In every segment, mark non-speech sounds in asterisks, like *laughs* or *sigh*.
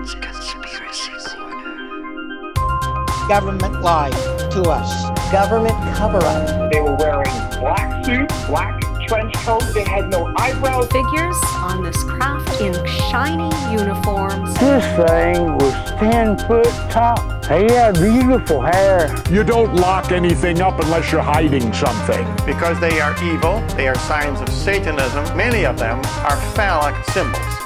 It's Conspiracy Corner. Government lied to us. Government cover up. They were wearing black suits, black trench coats. They had no eyebrows. figures on this craft in shiny uniforms. This thing was 10 foot tall. He had beautiful hair. You don't lock anything up unless you're hiding something. Because they are evil, they are signs of Satanism. Many of them are phallic symbols.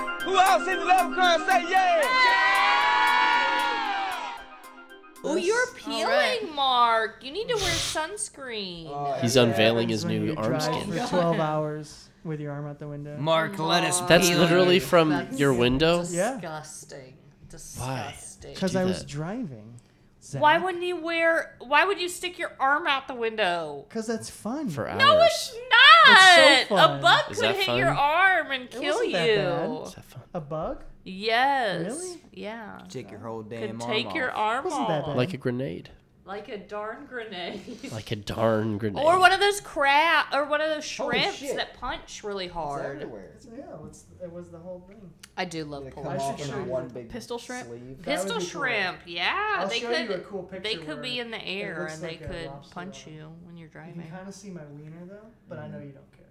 Oh, you're peeling, Mark. You need to wear sunscreen. Oh, He's unveiling his new arm drive skin. for 12 *laughs* hours with your arm out the window. Mark, let us That's peel literally from That's your window. Yeah. Disgusting. Disgusting. Because I was that? driving. Why wouldn't you wear? Why would you stick your arm out the window? Because that's fun. For hours. No, it's not. It's so fun. A bug Is could hit fun? your arm and It kill wasn't you. that bad. Is that fun? A bug? Yes. Really? Yeah. Take your whole Could damn arm take your arm Wasn't that off. bad. Like a grenade. Like a darn grenade. *laughs* Like a darn grenade. or one of those crab, or one of those Holy shrimps shit. that punch really hard. everywhere. Yeah, it's, it was the whole thing. I do love They pulled come I off should in show one the big pistol shrimp. sleeve. That Pistol would be cool. shrimp, yeah. I'll they show could. you a cool picture they could where be in the air looks and they like a could lobster punch on you when you're driving. You can kind of see my wiener though, but I know mm-hmm. you don't care.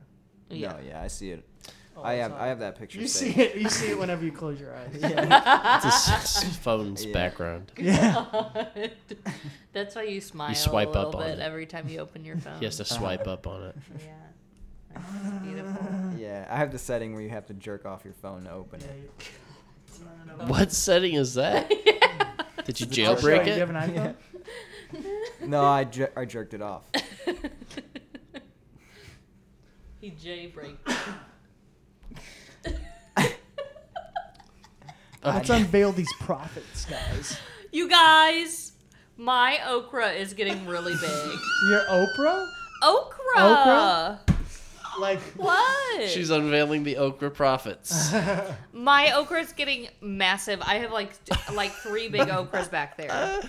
Yeah. No, yeah, I see it. All I have time. I have that picture. You see it. You see it whenever you close your eyes. *laughs* Yeah. It's a *laughs* his phone's Yeah. background. yeah. *laughs* That's why you smile You swipe a little up on bit it. every time you open your phone. He has to swipe up on it. Yeah. That's beautiful. yeah, I have the setting where you have to jerk off your phone to open Yeah, it. What setting is that? Did you I'll show you. jailbreak Do you have it? an iPhone? No, I, jer- I jerked it off. he jailbreak. Let's unveil these profits, guys. *laughs* You guys, my okra is getting really big. *laughs* Your Oprah? okra. Okra? Like, What? She's unveiling the okra profits. *laughs* my okra is getting massive. I have like t- like three big okras back there.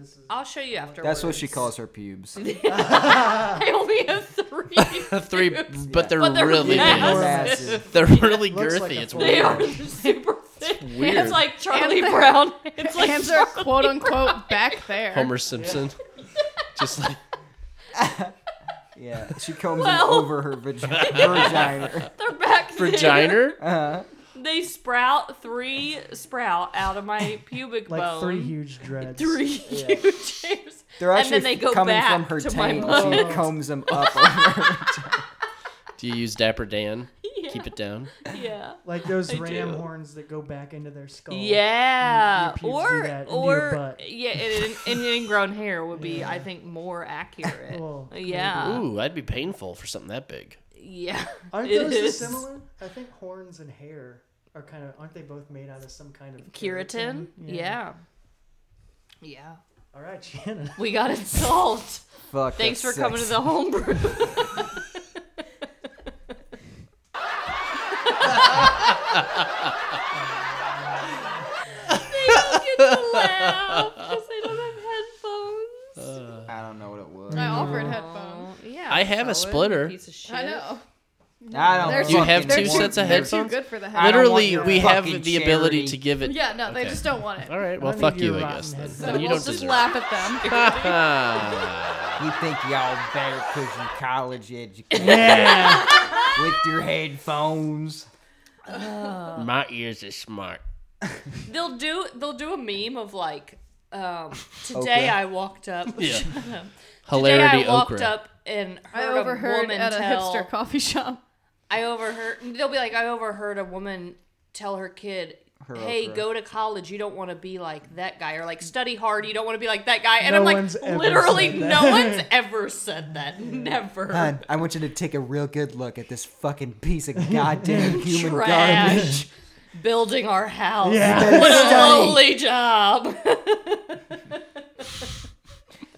Can't, this is. I'll show you afterwards. That's what she calls her pubes. *laughs* I only have three. *laughs* Three, pubes, but they're, but they're really massive. big. Massive. They're really Looks girthy. like a it's full- They are super *laughs* thick. weird. It's like Charlie Brown. It's like Hands are Charlie quote unquote back there. Homer Simpson. Just like Yeah, she combs Well- them over her vagi- vagina. They're back there. vagina. Uh-huh. They sprout three sprout out of my *laughs* pubic Like bone. three huge dreads. Three huge hairs. They're And actually then they go coming back from her to my taint. mouth. She combs them up over her. *laughs* Do you use Dapper Dan? Yeah. Keep it down. Yeah. Like those I ram do. horns that go back into their skull. Yeah, Your or that or yeah, and, *laughs* and ingrown hair would be, I think, more accurate. Well, yeah, Ooh, that'd be painful for something that big. yeah. Aren't those similar? I think horns and hair are kind of. Aren't they both made out of some kind of Keratin? Yeah. yeah. All right, *laughs* Shannon. We got it solved. Fuck. Thanks for that's coming to the homebrew. *laughs* they don't get to laugh because they don't have headphones. Uh, I don't know what it was. I offered headphones. Yeah, I have a splitter. Piece of shit. I know. I don't They're you have they're two too- sets of they're too good for the I headphones. Literally, we have fucking the ability to give it. Yeah, no, they Okay. just don't want it. All right, well, fuck you, I guess. Then. So Then we'll you don't just deserve. laugh at them. *laughs* You think y'all better because you college educated Yeah. with your headphones. My ears are smart. They'll do they'll do a meme of like um today Okra. I walked up *laughs* Yeah. *laughs* Today I walked okra. up and I heard a overheard woman at a tell, hipster coffee shop. I overheard they'll be like I overheard a woman tell her kid Her Hey, okra. go to college. You don't want to be like that guy, or like study hard. You don't want to be like that guy. And No I'm like, literally, no one's ever said that. *laughs* Never. Hon, I want you to take a real good look at this fucking piece of *laughs* goddamn human Trash. garbage. Building our house. Yeah. What a Study. lowly job. *laughs*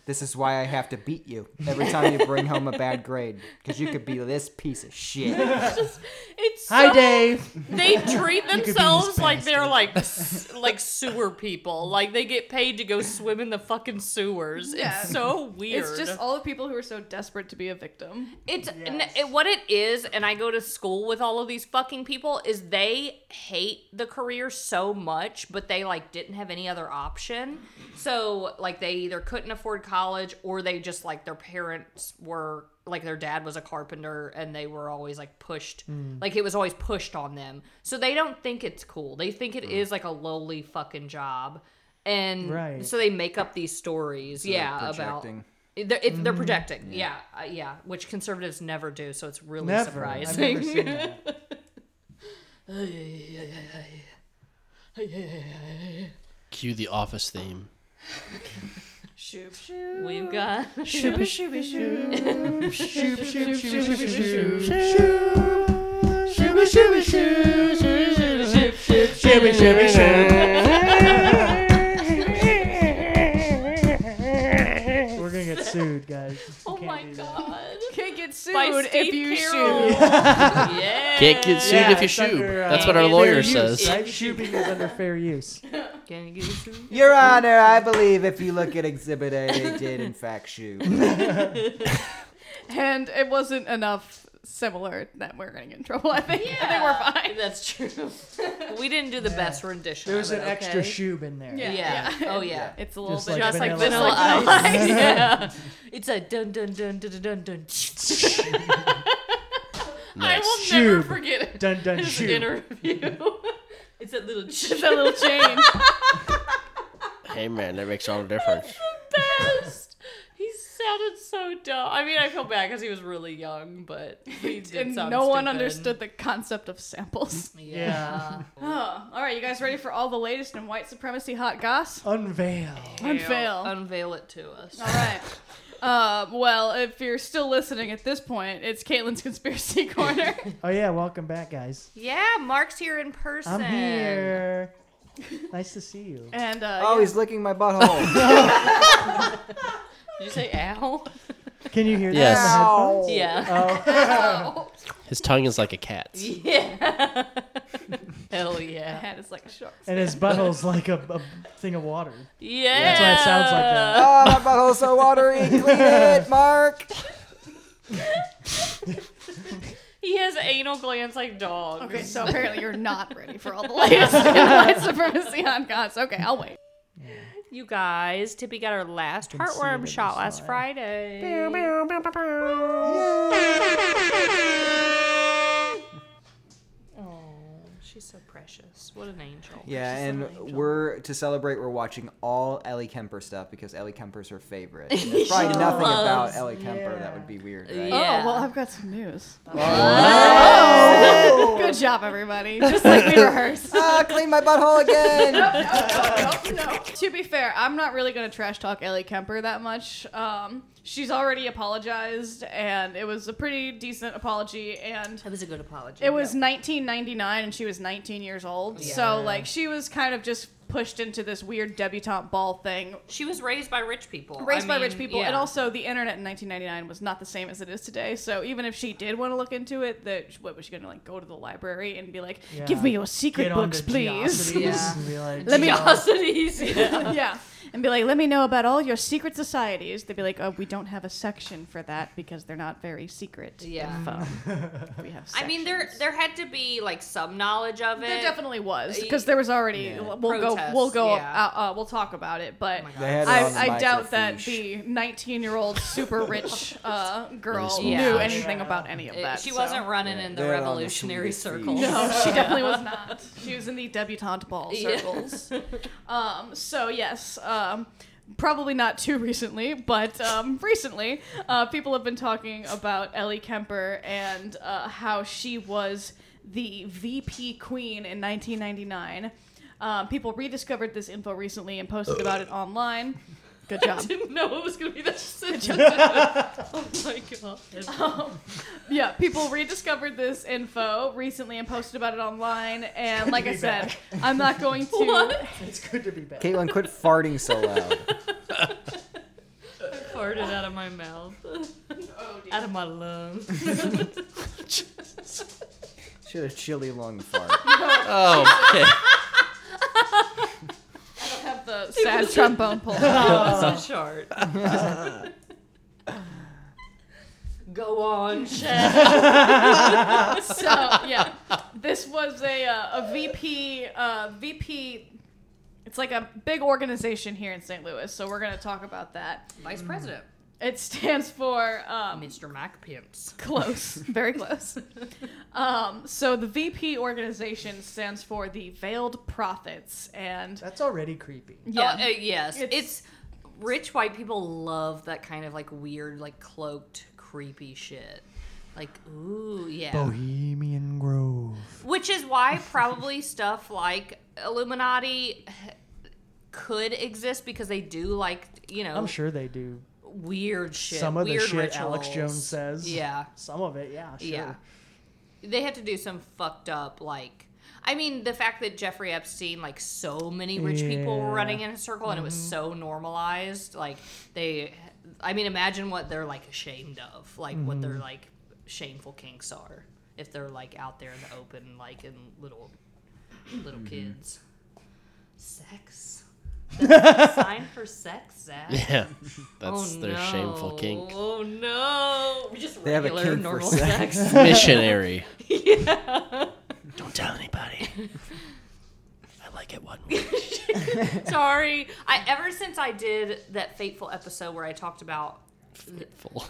This is why I have to beat you every time you bring home a bad grade. Because you could be this piece of shit. *laughs* It's Hi, so- Dave. They treat *laughs* themselves like they're like s- like sewer people. Like they get paid to go swim in the fucking sewers. Yeah. It's so weird. It's just all the people who are so desperate to be a victim. It's n- it, what it is, and I go to school with all of these fucking people. Is they hate the career so much, but they like didn't have any other option. So like they either couldn't afford college, or they just like their parents were like their dad was a carpenter, and they were always like pushed, mm. like it was always pushed on them. So they don't think it's cool. They think it mm. is like a lowly fucking job. And Right. so they make up these stories, yeah, about they're, it, they're mm-hmm. projecting, yeah, uh, yeah, which conservatives never do. So it's really Never. I've surprising. *laughs* never seen that. Cue the office theme. Shoop shoop. We've got Shoop shoop shoop. Shoop, shoop, shoop, shoop, shoop, We're gonna get sued, guys. oh Can't my do that. god, Can't get sued By if you Carroll. shoot. *laughs* *laughs* yeah, Can't get sued Yeah, if you it's shoot. under, uh, That's what our fair lawyer use, says. Right? Shooping is under fair use. *laughs* Can you get sued? Your Honor, I believe if you look at Exhibit A, they did in fact shoot. And it wasn't enough similar that we're gonna get in trouble. I think. I think we're fine. That's true. *laughs* we didn't do the best rendition. There's of an it, extra okay? shoob in there. Yeah. Yeah. Oh yeah. It's a little Just bit like Just like Vanilla vanilla Ice. ice. *laughs* yeah. It's a dun dun dun dun dun dun. *laughs* I will Nice. never Shoot. forget it. Dun dun His shoot. interview. it's that little. It's that little chain. Hey man, that makes all the difference. best. He sounded so dumb. I mean, I feel bad because he was really young, but he *laughs* did and sound no one understood the concept of samples. *laughs* Yeah. *laughs* Oh, all right, you guys ready for all the latest in white supremacy hot goss? Unveil. Unveil. Unveil it to us. All right. Uh, well, if you're still listening at this point, it's Caitlin's conspiracy corner. Oh yeah, welcome back, guys. Yeah, Mark's here in person. I'm here. Nice to see you. and uh, Oh, yeah. he's licking my butthole. Did you say ow? *laughs* Can you hear that? Yes. in? Yeah. Oh. *laughs* oh. His tongue is like a cat's. Yeah. *laughs* Hell yeah. head is like a shark. and his butthole's like a, a thing of water. Yeah. That's why it sounds like that. oh, my butthole's so watery. Clean it, Mark. He has anal glands like dogs. Okay, so apparently you're not ready for all the latest in white supremacy hot goss. Okay, I'll wait. You guys, Tippy got her last can see it in heartworm shot last smile. Friday. She's so precious. What an angel. Yeah, She's and an angel. we're to celebrate. We're watching all Ellie Kemper stuff because Ellie Kemper's her favorite. *laughs* And there's probably nothing about loves- Ellie Kemper that would be weird, right? Yeah. Oh, well, I've got some news. *laughs* Oh. *laughs* Good job, everybody. Just like we rehearsed. ah, clean my butthole again. no. To be fair, I'm not really going to trash talk Ellie Kemper that much. Um, she's already apologized, and it was a pretty decent apology. And That was a good apology. it was 1999, and she was 19 years old. So, like, she was kind of just pushed into this weird debutante ball thing. She was raised by rich people. Raised I by mean, rich people, and also the internet in 1999 was not the same as it is today. So even if she did want to look into it, that what was she going to like go to the library and be like, Yeah. "Give me your secret Get on books, to please." Geocities Yeah. and be like, Let me- Geocities, *laughs* yeah. *laughs* yeah. And be like, let me know about all your secret societies. They'd be like, oh, we don't have a section for that because they're not very secret. Yeah. info. *laughs* we have. I mean, there there had to be like some knowledge of it. There definitely was because there was already. Yeah. We'll go. We'll go. yeah. Uh, uh, we'll talk about it, but. They had it on the I, I doubt that the 19 year old super rich *laughs* uh, girl Really knew small. anything about any of It- that. she so. wasn't running in the They're on the revolutionary sweetest circle. feet. No, she definitely was *laughs* not. She was in the debutante ball Yeah. circles. Um, so yes, um, probably not too recently, but um, recently, uh, people have been talking about Ellie Kemper and uh, how she was the VP queen in 1999. Um, people rediscovered this info recently and posted about it online. Good job. *laughs* I didn't know it was gonna be that sensitive. *laughs* oh my god. Um, yeah, people rediscovered this info recently and posted about it online. And like I said, I'm not going to. What? It's good to be back. Caitlin, quit farting so loud. *laughs* farted out of my mouth. Oh, out of my lungs. She had a chilly lung fart. Oh, okay. Have the *laughs* sad trombone pull. Oh, *laughs* *laughs* so short. Go on, Chad. so yeah, this was a uh, a VP uh, VP. It's like a big organization here in St. Louis, so we're gonna talk about that. Vice president. It stands for um, Mr. Mac Pimps. close, *laughs* very close. Um, so the VP organization stands for the Veiled Prophets, and That's already creepy. yeah, Oh, uh, yes. It's- It's, rich white people love that kind of like weird, like cloaked, creepy shit. Like, ooh, yeah. Bohemian Grove. Which is why *laughs* probably stuff like Illuminati could exist because they do like, you know, I'm sure they do. Weird shit. Some of the shit Alex. Jones says. Yeah. Some of it, yeah, sure. Yeah. They had to do some fucked up like I mean, the fact that Jeffrey Epstein, like so many rich people were running in a circle and it was Mhm. so normalized, like they I mean, imagine what they're like ashamed of, like what their Mhm. like shameful kinks are if they're like out there in the open, like in little little kids. Sex. That's a sign for sex, Zach. *laughs* Yeah, Oh, that's their shameful kink. Oh no! We Just They have a regular kink for normal sex. sex. *laughs* Missionary. yeah. Don't tell anybody. *laughs* I like it one Sorry. I ever since I did that fateful episode where I talked about Fateful.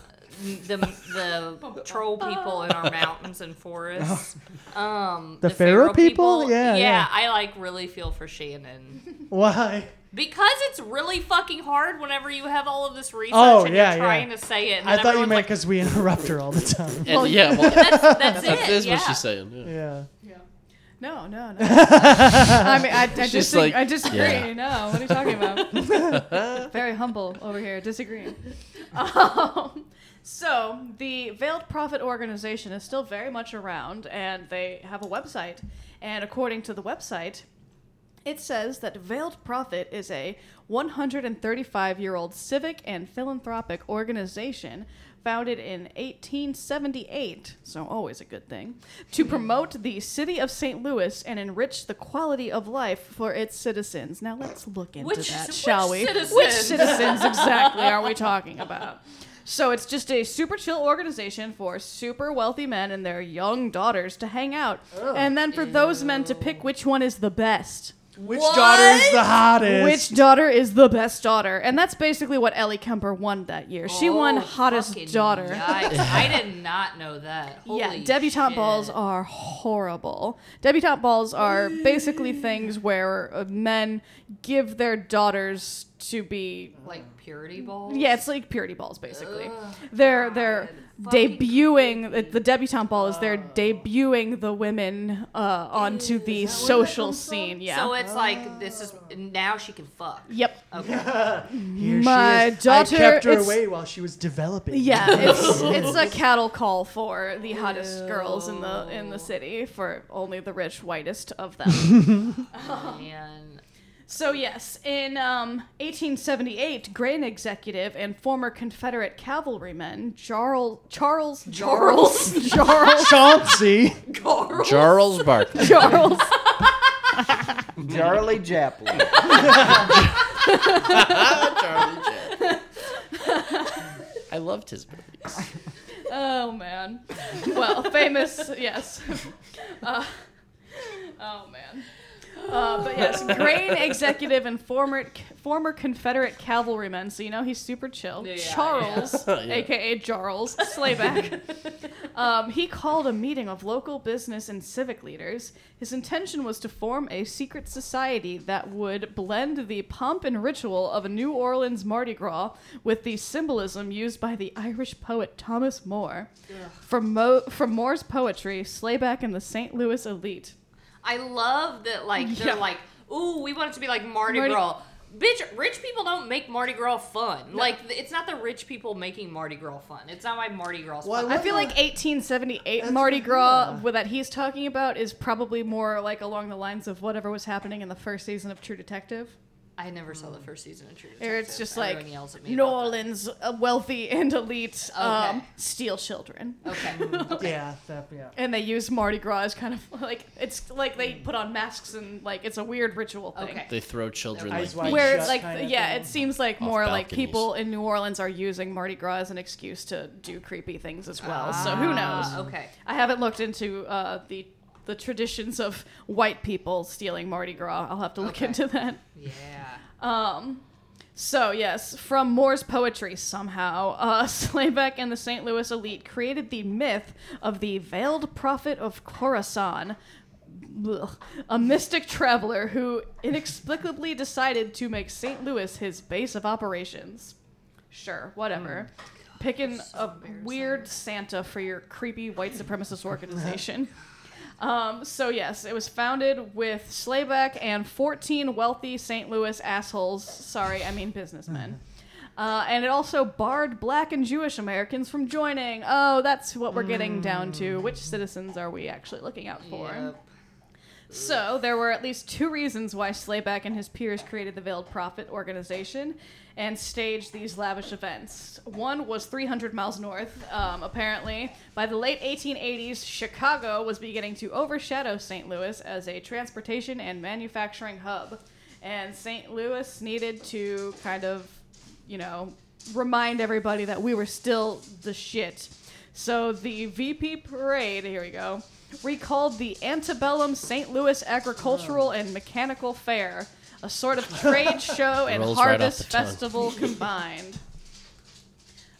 the the troll people in our mountains and forests. Um, The Pharaoh people? Yeah, yeah. I like really feel for Shannon Why? Because it's really fucking hard whenever you have all of this research Oh, and yeah, you're trying yeah. to say it. And I thought you everyone's meant like, because we interrupt her all the time. well, yeah, well, that's, that's *laughs* that it. is yeah. what she's saying. Yeah. yeah. No, no, no. *laughs* I mean, I, I, She's dis- like, I disagree. yeah. No, what are you talking about? *laughs* Very humble over here, disagreeing. Um, so, the Veiled Prophet organization is still very much around, and they have a website. And according to the website, it says that Veiled Prophet is a 135 year old civic and philanthropic organization founded in 1878, so always a good thing, to promote the city of St. Louis and enrich the quality of life for its citizens. Now let's look into Which- that, which shall we? Which citizens? citizens exactly are we talking about? So it's just a super chill organization for super wealthy men and their young daughters to hang out, and then for those men to pick which one is the best. Which daughter is the hottest? Which daughter is the best daughter? And that's basically what Ellie Kemper won that year. She won Oh, hottest daughter. *laughs* I did not know that. yeah, Holy debutante shit. balls are horrible. Debutante balls are basically things where uh, men give their daughters to be like purity balls. yeah, it's like purity balls basically. Ugh, they're they're debuting the- the debutante ball is they're debuting the women uh, onto the social scene. Yeah. So it's like this is now she can fuck. Yep. Okay. *laughs* Here My she is. daughter- I kept her away while she was developing. Yeah, *laughs* it's it's a cattle call for the hottest girls in the in the city for only the rich whitest of them. *laughs* Man. So yes, in um, 1878, grain executive and former Confederate cavalryman Charles Charles *laughs* Charles Charles Chauncey. Charles Barkley. *laughs* Charles Charlie Chaplin. Charlie Chaplin. I loved his movies. Oh man. Well, famous, yes. Uh, oh man. Uh, but yes, grain executive and former former Confederate cavalryman. So you know he's super chill. Yeah, Charles, yeah. *laughs* aka Charles Slayback. um, he called a meeting of local business and civic leaders. His intention was to form a secret society that would blend the pomp and ritual of a New Orleans Mardi Gras with the symbolism used by the Irish poet Thomas Moore. From, Mo- from Moore's poetry, Slayback and the St. Louis elite. I love that like *laughs* they're Yeah. like, ooh, we want it to be like Mardi, Mardi- Gras. Bitch, rich people don't make Mardi Gras fun. Like it's not the rich people making Mardi Gras fun. It's not why Mardi Gras Well, fun. I feel like 1878 Mardi Gras what that he's talking about is probably more like along the lines of whatever was happening in the first season of True Detective. I I never saw the first season of True Or Detective. it's just Everyone like yells at me New about that. Orleans, uh, wealthy and elite, um, Okay. steal *laughs* children. Okay. Yeah, that, yeah. And they use Mardi Gras as kind of *laughs* like it's like they put on masks and like it's a weird ritual thing. Okay. They throw children Eyes like wide Where shut like kinda yeah, thing. it seems like Off more like balconies. people in New Orleans are using Mardi Gras as an excuse to do creepy things as well. so who knows? Ah, okay. I haven't looked into uh, the the traditions of white people stealing Mardi Gras. I'll have to look Okay. into that. Yeah. Um, so yes, from Moore's poetry somehow, uh, *laughs* Slayback and the St. Louis elite created the myth of the veiled prophet of Khorasan, Ugh. a mystic traveler who inexplicably decided to make St. Louis his base of operations. Sure, whatever. Picking a weird Santa for your creepy white supremacist *laughs* organization. Um, so yes, it was founded with Slayback and 14 wealthy St. Louis assholes. Sorry, I mean businessmen. Uh, and it also barred black and Jewish Americans from joining. Oh, that's what we're getting down to. Which citizens are we actually looking out for? Yep. So, there were at least two reasons why Slayback and his peers created the Veiled Prophet organization and staged these lavish events. One was 300 miles north. Um, apparently, by the late 1880s, Chicago was beginning to overshadow St. Louis as a transportation and manufacturing hub. And St. Louis needed to kind of, you know, remind everybody that we were still the shit. So the VP Parade, here we go, recalled the antebellum St. Louis Agricultural and Mechanical Fair, a sort of trade *laughs* show and Rolls right off harvest the tongue. festival *laughs* combined.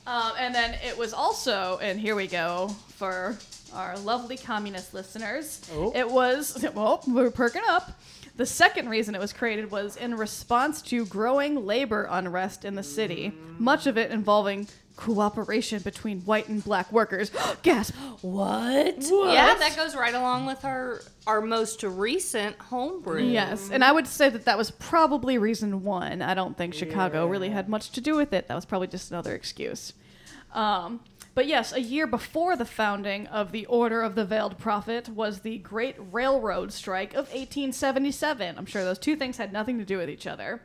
Um, and then it was also, and here we go for our lovely communist listeners. Oh. It was, well, we're perking up. The second reason it was created was in response to growing labor unrest in the city, much of it involving cooperation between white and black workers. *gasps* Gasp! What? Yeah, that goes right along with our our most recent homebrew. Yes, and I would say that that was probably reason one. I don't think Chicago really had much to do with it. That was probably just another excuse. Um, but yes, a year before the founding of the Order of the Veiled Prophet was the Great Railroad Strike of 1877. I'm sure those two things had nothing to do with each other.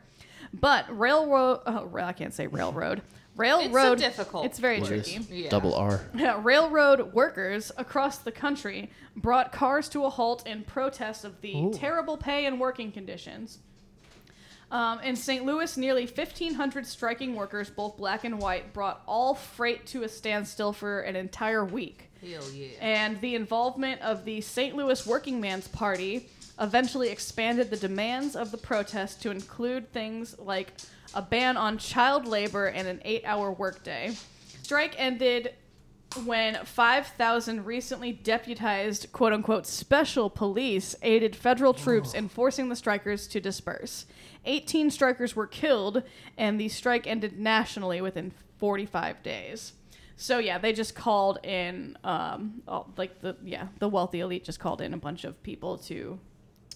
But railroad, uh, I can't say railroad. *laughs* Railroad. difficult It's very What is tricky. Yeah. double R? *laughs* Railroad workers across the country brought cars to a halt in protest of the terrible pay and working conditions. Um, in St. Louis, nearly 1,500 striking workers, both black and white, brought all freight to a standstill for an entire week. Hell yeah. And the involvement of the St. Louis Working Man's Party eventually expanded the demands of the protest to include things like a ban on child labor and an eight hour workday. Strike ended when 5,000 recently deputized quote unquote special police aided federal troops in forcing the strikers to disperse. 18 strikers were killed, and the strike ended nationally within 45 days. So yeah, they just called in, um, all, like the yeah, the wealthy elite just called in a bunch of people to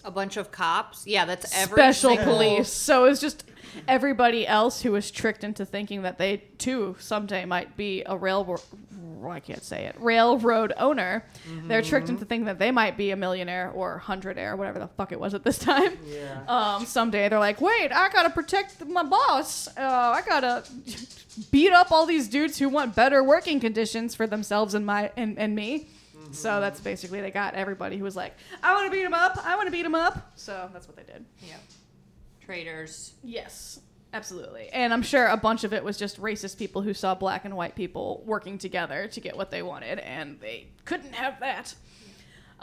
A bunch of cops. Yeah, that's every special single- police. So it's just everybody else who was tricked into thinking that they too someday might be a railroad. I can't say it. Railroad owner. They're tricked into thinking that they might be a millionaire or hundredaire, whatever the fuck it was at this time. Yeah. Um, someday they're like, wait, I gotta protect my boss. Uh, I gotta beat up all these dudes who want better working conditions for themselves and my and, and me. So that's basically they got everybody who was like, I want to beat him up. I want to beat him up. So that's what they did. Yeah. Traitors. Yes, absolutely. And I'm sure a bunch of it was just racist people who saw black and white people working together to get what they wanted, and they couldn't have that.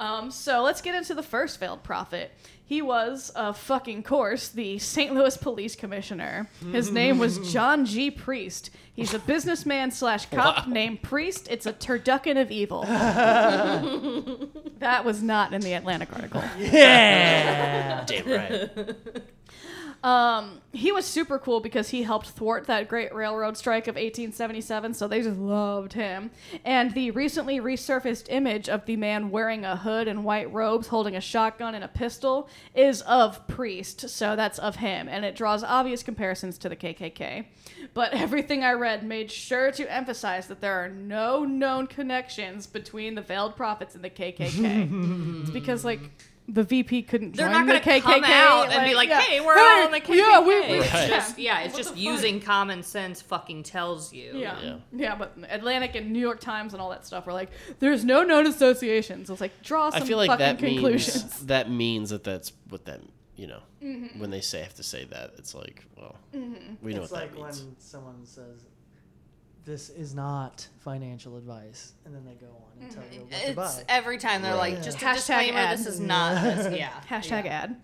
Um, so let's get into the first failed prophet. He was, of fucking course, the St. Louis Police Commissioner. His name was *laughs* John G. Priest. He's a businessman slash cop named Priest. It's a turducken of evil. *laughs* that was not in the Atlantic article. Yeah. *laughs* Damn right. Um, he was super cool because he helped thwart that great railroad strike of 1877, so they just loved him. And the recently resurfaced image of the man wearing a hood and white robes holding a shotgun and a pistol is of Priest, so that's of him, and it draws obvious comparisons to the KKK. But *laughs* everything I read made sure to emphasize that there are no known connections between the veiled prophets and the KKK. *laughs* it's because, like, the VP couldn't They're join not the gonna KKK. come out and be like, yeah. "Hey, we're all in the KKK." Yeah, we, we, It's Right. just yeah, it's What just the fuck? using common sense. Fucking tells you. Yeah. Yeah. yeah, But Atlantic and New York Times and all that stuff were like, "There's no known associations." It's like draw some I feel like fucking that conclusions. means *laughs* that means that that's what that you know Mhm. when they say have to say that it's like well Mhm. we know it's what like that means. when someone says, "This is not financial advice," and then they go on and tell you what to It's buy. every time they're like, just a Hashtag disclaimer. ad. This is not. *laughs* This, yeah. *laughs* Hashtag yeah. ad.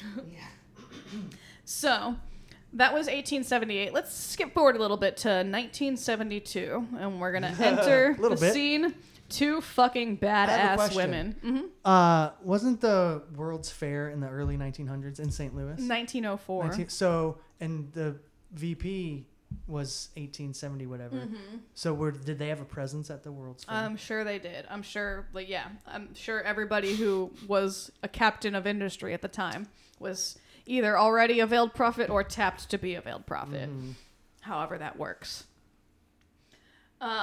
*clears throat* So that was 1878. Let's skip forward a little bit to 1972, and we're gonna *laughs* enter the Little bit. scene. Two fucking have a badass question. women. hmm Uh, wasn't the World's Fair in the early 1900s in St. Louis? 1904. 19 so, and the VP was 1870, whatever. Mhm. So, were did they have a presence at the World's Fair? I'm sure they did. I'm sure, like, yeah, I'm sure everybody who was a captain of industry at the time was either already a veiled prophet or tapped to be a veiled prophet. Mhm. However, that works.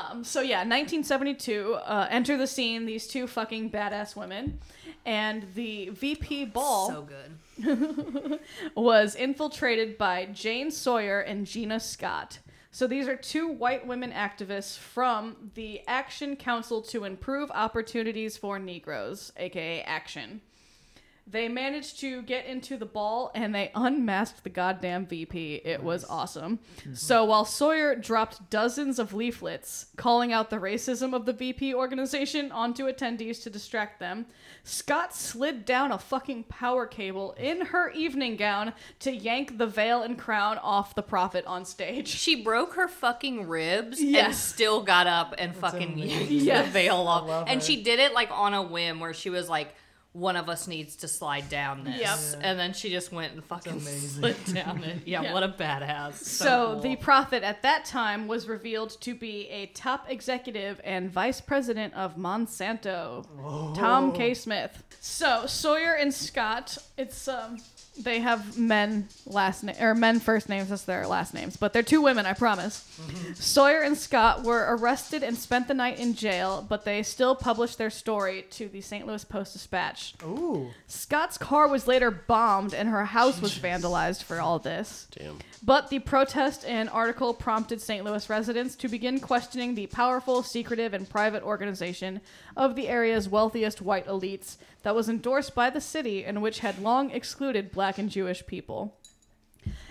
Um, so yeah, 1972. Uh, enter the scene. These two fucking badass women, and the VP ball So good. *laughs* was infiltrated by Jane Sawyer and Gina Scott. So these are two white women activists from the Action Council to Improve Opportunities for Negroes, aka Action. They managed to get into the ball and they unmasked the goddamn VP. It was awesome. Mm-hmm. So while Sawyer dropped dozens of leaflets calling out the racism of the VP organization onto attendees to distract them, Scott slid down a fucking power cable in her evening gown to yank the veil and crown off the prophet on stage. She broke her fucking ribs and Yes. still got up and fucking amazing. yanked Yes. the veil off. love And her. she did it like on a whim where she was like, one of us needs to slide down this. Yep. And then she just went and fucking slid down it. Yeah, Yeah. *laughs* what a badass. So, So, cool. the prophet at that time was revealed to be a top executive and vice president of Monsanto, Tom K. Smith. So Sawyer and Scott, it's um, they have men last name or men first names as their last names, but they're two women, I promise. Mm-hmm. Sawyer and Scott were arrested and spent the night in jail, but they still published their story to the St. Louis Post Dispatch. Ooh, Scott's car was later bombed and her house was vandalized for all this. Damn. But the protest and article prompted St. Louis residents to begin questioning the powerful, secretive, and private organization of the area's wealthiest white elites that was endorsed by the city and which had long excluded black and Jewish people.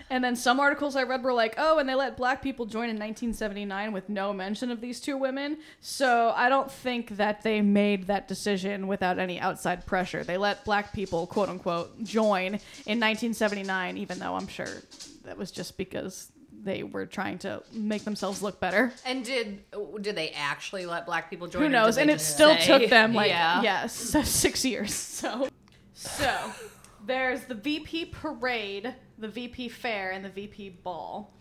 And then some articles I read were like, oh, and they let black people join in 1979 with no mention of these two women. So I don't think that they made that decision without any outside pressure. They let black people, quote unquote, join in 1979, even though I'm sure that was just because they were trying to make themselves look better. And did did they actually let black people join? Who knows? And it still say- took them like yeah. yes, *laughs* six years. So, so there's the VP parade, the VP fair, and the VP ball.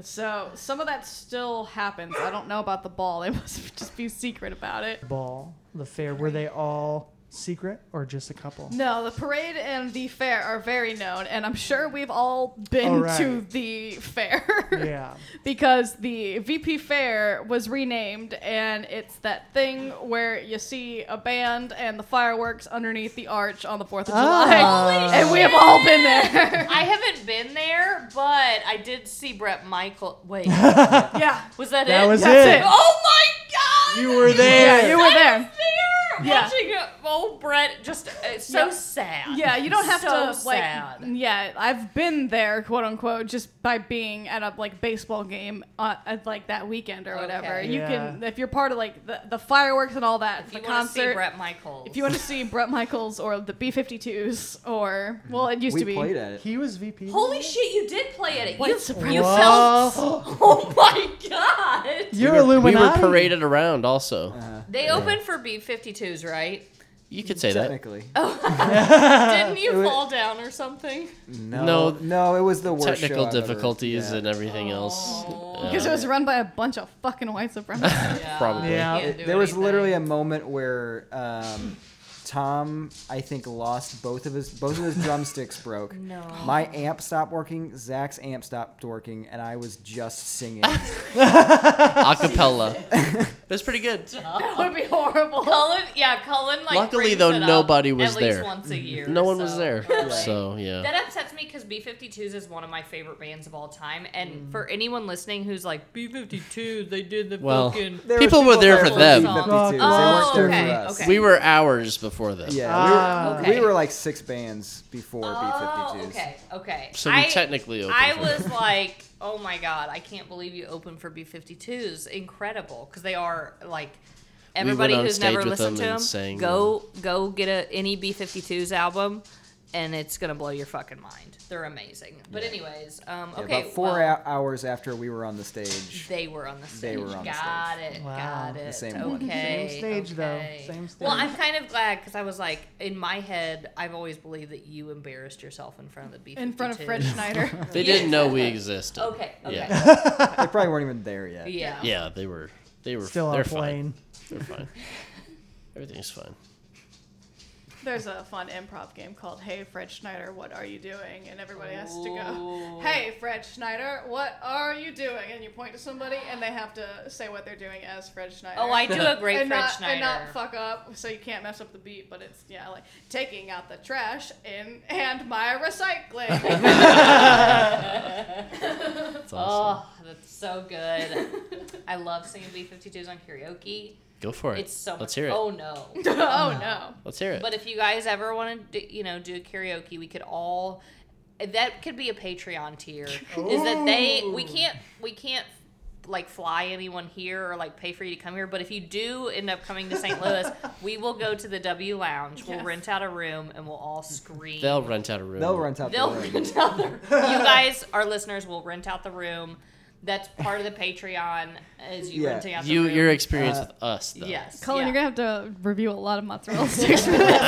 So some of that still happens. I don't know about the ball. They *laughs* must just be secret about it. ball, the fair. Were they all secret or just a couple? No, the parade and the fair are very known, and I'm sure we've all been Oh, right. to the *laughs* fair. Yeah. because the VP Fair was renamed, and it's that thing where you see a band and the fireworks underneath the arch on the 4th of July. Ah. and we have all been there. *laughs* I haven't been there, but I did see Brett Michael. Wait, *laughs* yeah. was that, That it? was That's it. it. Oh my god! You were there. Yeah, you were there yeah. watching old Brett just uh, so sad. Yeah, you don't have so to sad. like. Yeah, I've been there, quote unquote, just by being at a like baseball game uh, at like that weekend or whatever. You can if you're part of like the, the fireworks and all that. If the you concert, Brett Michaels. If you want to see *laughs* Brett Michaels or the B52s or mm-hmm. well, it used we to be. Played at it. He was VP. Holy shit! You did play at it. What? You, you felt. *laughs* Oh my god! You're we were, Illuminati. We were paraded around also. Uh, they opened for B52 right? You could say that. Oh, *laughs* didn't *laughs* you was, fall down or something? No, no, it was the worst technical difficulties yeah. and everything else. Because it was run by a bunch of fucking white supremacists. *laughs* yeah. Probably. Yeah. There anything. was literally a moment where um, Tom, I think, lost both of his both of his *laughs* drumsticks broke. No. My amp stopped working. Zach's amp stopped working, and I was just singing. Acapella. it was pretty good. *laughs* That would be horrible. Cullen, yeah, Cullen like. Luckily, brings though, it up nobody was at least there. once a mm-hmm. year. No one was so- there. Really. So yeah. That upsets me because B52s is one of my favorite bands of all time. And mm. for anyone listening who's like, B52s, they did the Well, fucking. There People were there there for them. B-52s. They Oh, weren't there okay, for us. okay. We were hours before them. Yeah, Ah. we, were, Okay. we were like six bands before Oh, B52s. okay, okay. So we I, technically opened I for was *laughs* like, oh my god, I can't believe you opened for B52s. Incredible, because they are like. Everybody on who's stage never with listened them to and them, sang go go get a any B52s album, and it's gonna blow your fucking mind. They're amazing. But anyways, um, Yeah, okay, about four well, hou- hours after we were on the stage. They were on the stage. They were on the got stage. it. Wow. Got The it. same one. okay. Same stage, though. okay. Same Well, stage. I'm kind of glad because I was like, in my head, I've always believed that you embarrassed yourself in front of the B52. In front of Fred Schneider. *laughs* They didn't know we existed. Okay. Okay. Yeah. They probably weren't even there yet. Yeah. Yeah, they were. They were. Still on they're a plane. Fine. They're fine. Everything's fine. There's a fun improv game called Hey Fred Schneider, what are you doing? And everybody has to go, Hey Fred Schneider, what are you doing? And you point to somebody and they have to say what they're doing as Fred Schneider. Oh, I do a great *laughs* and Fred not, Schneider. And not fuck up, so you can't mess up the beat, but it's, yeah, like taking out the trash in and my recycling. *laughs* That's *laughs* awesome. Oh, that's so good. I love singing B52s on karaoke. Go for it. It's so. Let's hear it. Oh no. *laughs* *laughs* oh, oh no. Let's hear it. But if you guys ever want to, you know, do a karaoke, we could all. That could be a Patreon tier. Is that they? We can't. We can't like fly anyone here or like pay for you to come here. But if you do end up coming to St. *laughs* Louis, we will go to the W Lounge. We'll Yes. rent out a room and we'll all scream. They'll rent out a room. They'll rent out They'll the room. rent out the You guys, our listeners, will rent out the room. That's part of the Patreon. as you Yeah. renting out the You room. your experience Uh, with us though. Yes. Colin, yeah. you're gonna have to review a lot of mozzarella *laughs* sticks for this.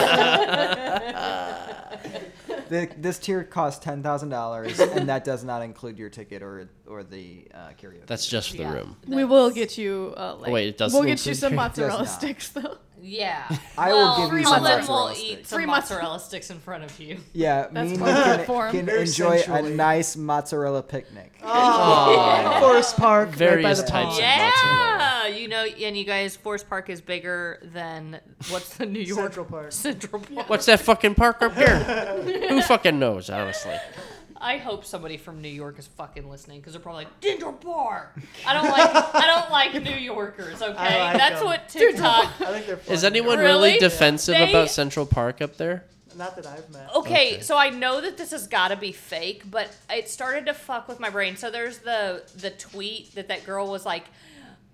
The, this tier costs ten thousand dollars, and that does not include your ticket or or the uh, karaoke. That's just for the Yeah. room. we will get you. Uh, like, wait, it doesn't We'll get you some your- It mozzarella sticks though. Yeah. I will well, give you some mozzarella will sticks. eat some Free mozzarella sticks in front of you. yeah, That's me and part you can, can enjoy a nice mozzarella picnic. In *laughs* oh. Forest Park, by Various the types pond. of Yeah, you know, and you guys, Forest Park is bigger than what's the New York Central Park. Central Park. What's that fucking park up here? *laughs* Who fucking knows, honestly? I hope somebody from New York is fucking listening because they're probably like Central Park. I don't like I don't like *laughs* New Yorkers. Okay, like that's them. what TikTok. I think they're fun. Is anyone Really? really, defensive They- about Central Park up there? Not that I've met. Okay, Okay. so I know that this has got to be fake, but it started to fuck with my brain. So there's the the tweet that that girl was like,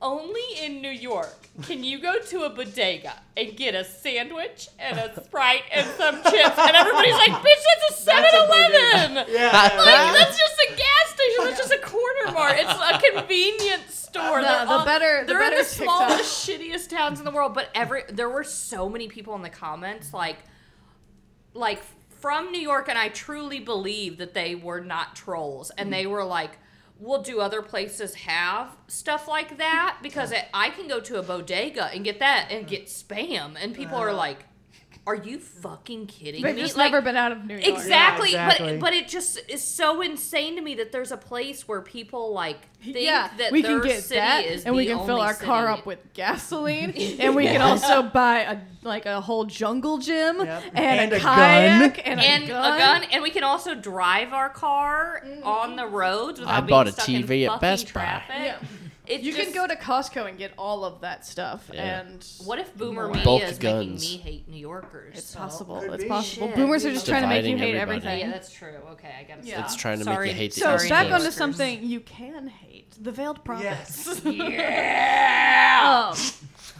"Only in New York can you go to a bodega and get a sandwich and a sprite and some chips." And everybody's like, *laughs* "Bitch, that's a That's a 7-Eleven." Yeah. Like, *laughs* that's just a gas station. That's just a corner mart. It's a convenience store. The- They're the all- better- the they're in better the smallest, shittiest towns in the world. But every there were so many people in the comments like like from New York, and I truly believe that they were not trolls, and they were like, "Well, do other places have stuff like that? Because it, I can go to a bodega and get that and get spam, and people are uh-huh. like." Are you fucking kidding They've me? just Like, never been out of New York. Exactly, Yeah, exactly. but but it just is so insane to me that there's a place where people like think yeah, that we their can get city that, is and we the can fill only our car up with gasoline, *laughs* and we can also buy a like a whole jungle gym Yep. and, And a, a kayak gun. and, and a gun. gun, and we can also drive our car mm-hmm. on the roads without I being bought a stuck TV at fucking Best Buy. Traffic. Yeah. It You just- can go to Costco and get all of that stuff, Yeah. and What if Boomer More. Media Bulk is guns. making me hate New Yorkers? it's possible. could It's possible. Shit. Boomers are just trying to make you hate everybody. everything. yeah, that's true. Okay, I gotta Yeah. It's trying to make Sorry- you hate the so sorry, back New onto something you can hate: the veiled prophets. Yes. *laughs* Yeah. Um,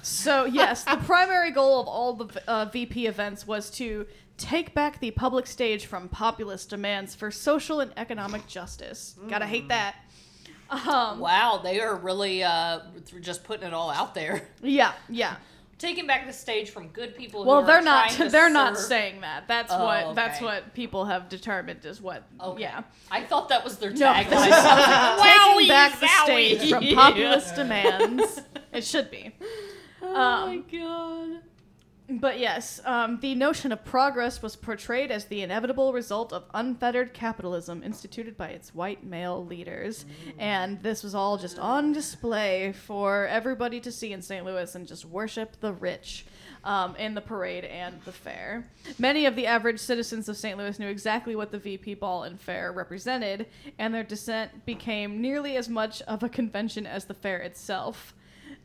so yes, the primary goal of all the uh, VP events was to take back the public stage from populist demands for social and economic justice. Gotta hate that. Um, Wow, they are really uh, just putting it all out there, yeah, yeah. taking back the stage from good people. who Well, are they're not. to They're not saying that. That's Oh, what. That's what people have determined is what. Okay. Yeah. I thought that was their No, tagline. this *laughs* is I was like, taking "Wowie, back the stage from *laughs* populist demands. It should be. Oh Um, my god. But yes, um, the notion of progress was portrayed as the inevitable result of unfettered capitalism instituted by its white male leaders. And this was all just on display for everybody to see in St. Louis and just worship the rich. Um, in the parade and the fair. Many of the average citizens of St. Louis knew exactly what the VP Ball and Fair represented, and their dissent became nearly as much of a convention as the fair itself.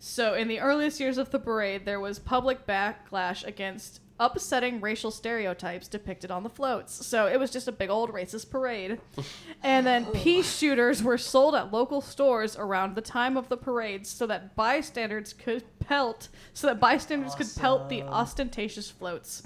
So, in the earliest years of the parade, there was public backlash against upsetting racial stereotypes depicted on the floats. So, it was just a big old racist parade. and then *laughs* pea shooters were sold at local stores around the time of the parade so that bystanders could pelt so that bystanders could pelt the ostentatious floats.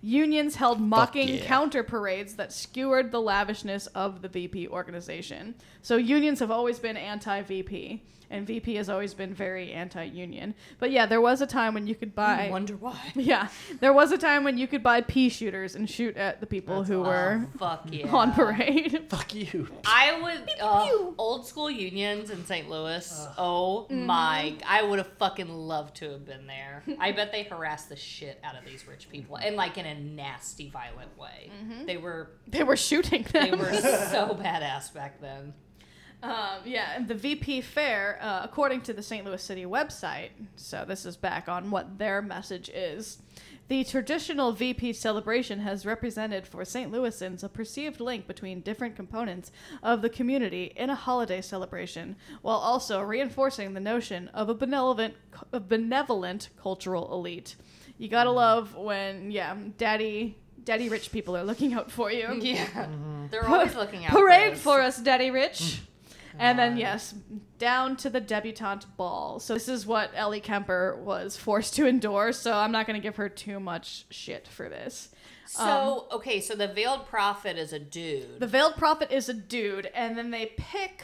Unions held mocking yeah. counter parades that skewered the lavishness of the VP organization. So unions have always been anti VP, and VP has always been very anti union. But yeah, there was a time when you could buy. I wonder why. *laughs* Yeah, there was a time when you could buy pea shooters and shoot at the people who were Fuck yeah. on parade. *laughs* Fuck you. I would uh, old school unions in St. Louis. Oh my! I would have fucking loved to have been there. *laughs* I bet they harassed the shit out of these rich people, and like in a nasty, violent way. They were They were shooting they them. were so badass back then. Um, yeah, and the VP Fair, uh, according to the St. Louis City website, so this is back on what their message is. The traditional VP celebration has represented for St. Louisans a perceived link between different components of the community in a holiday celebration, while also reinforcing the notion of a benevolent, a benevolent cultural elite. You gotta love when, yeah, daddy, daddy rich people are looking out for you. *laughs* Yeah, they're always looking out. Parade us. for us, Daddy Rich. And then yes, down to the debutante ball. So this is what Ellie Kemper was forced to endure. So I'm not going to give her too much shit for this. So okay, so the veiled prophet is a dude. Um, The veiled prophet is a dude, and then they pick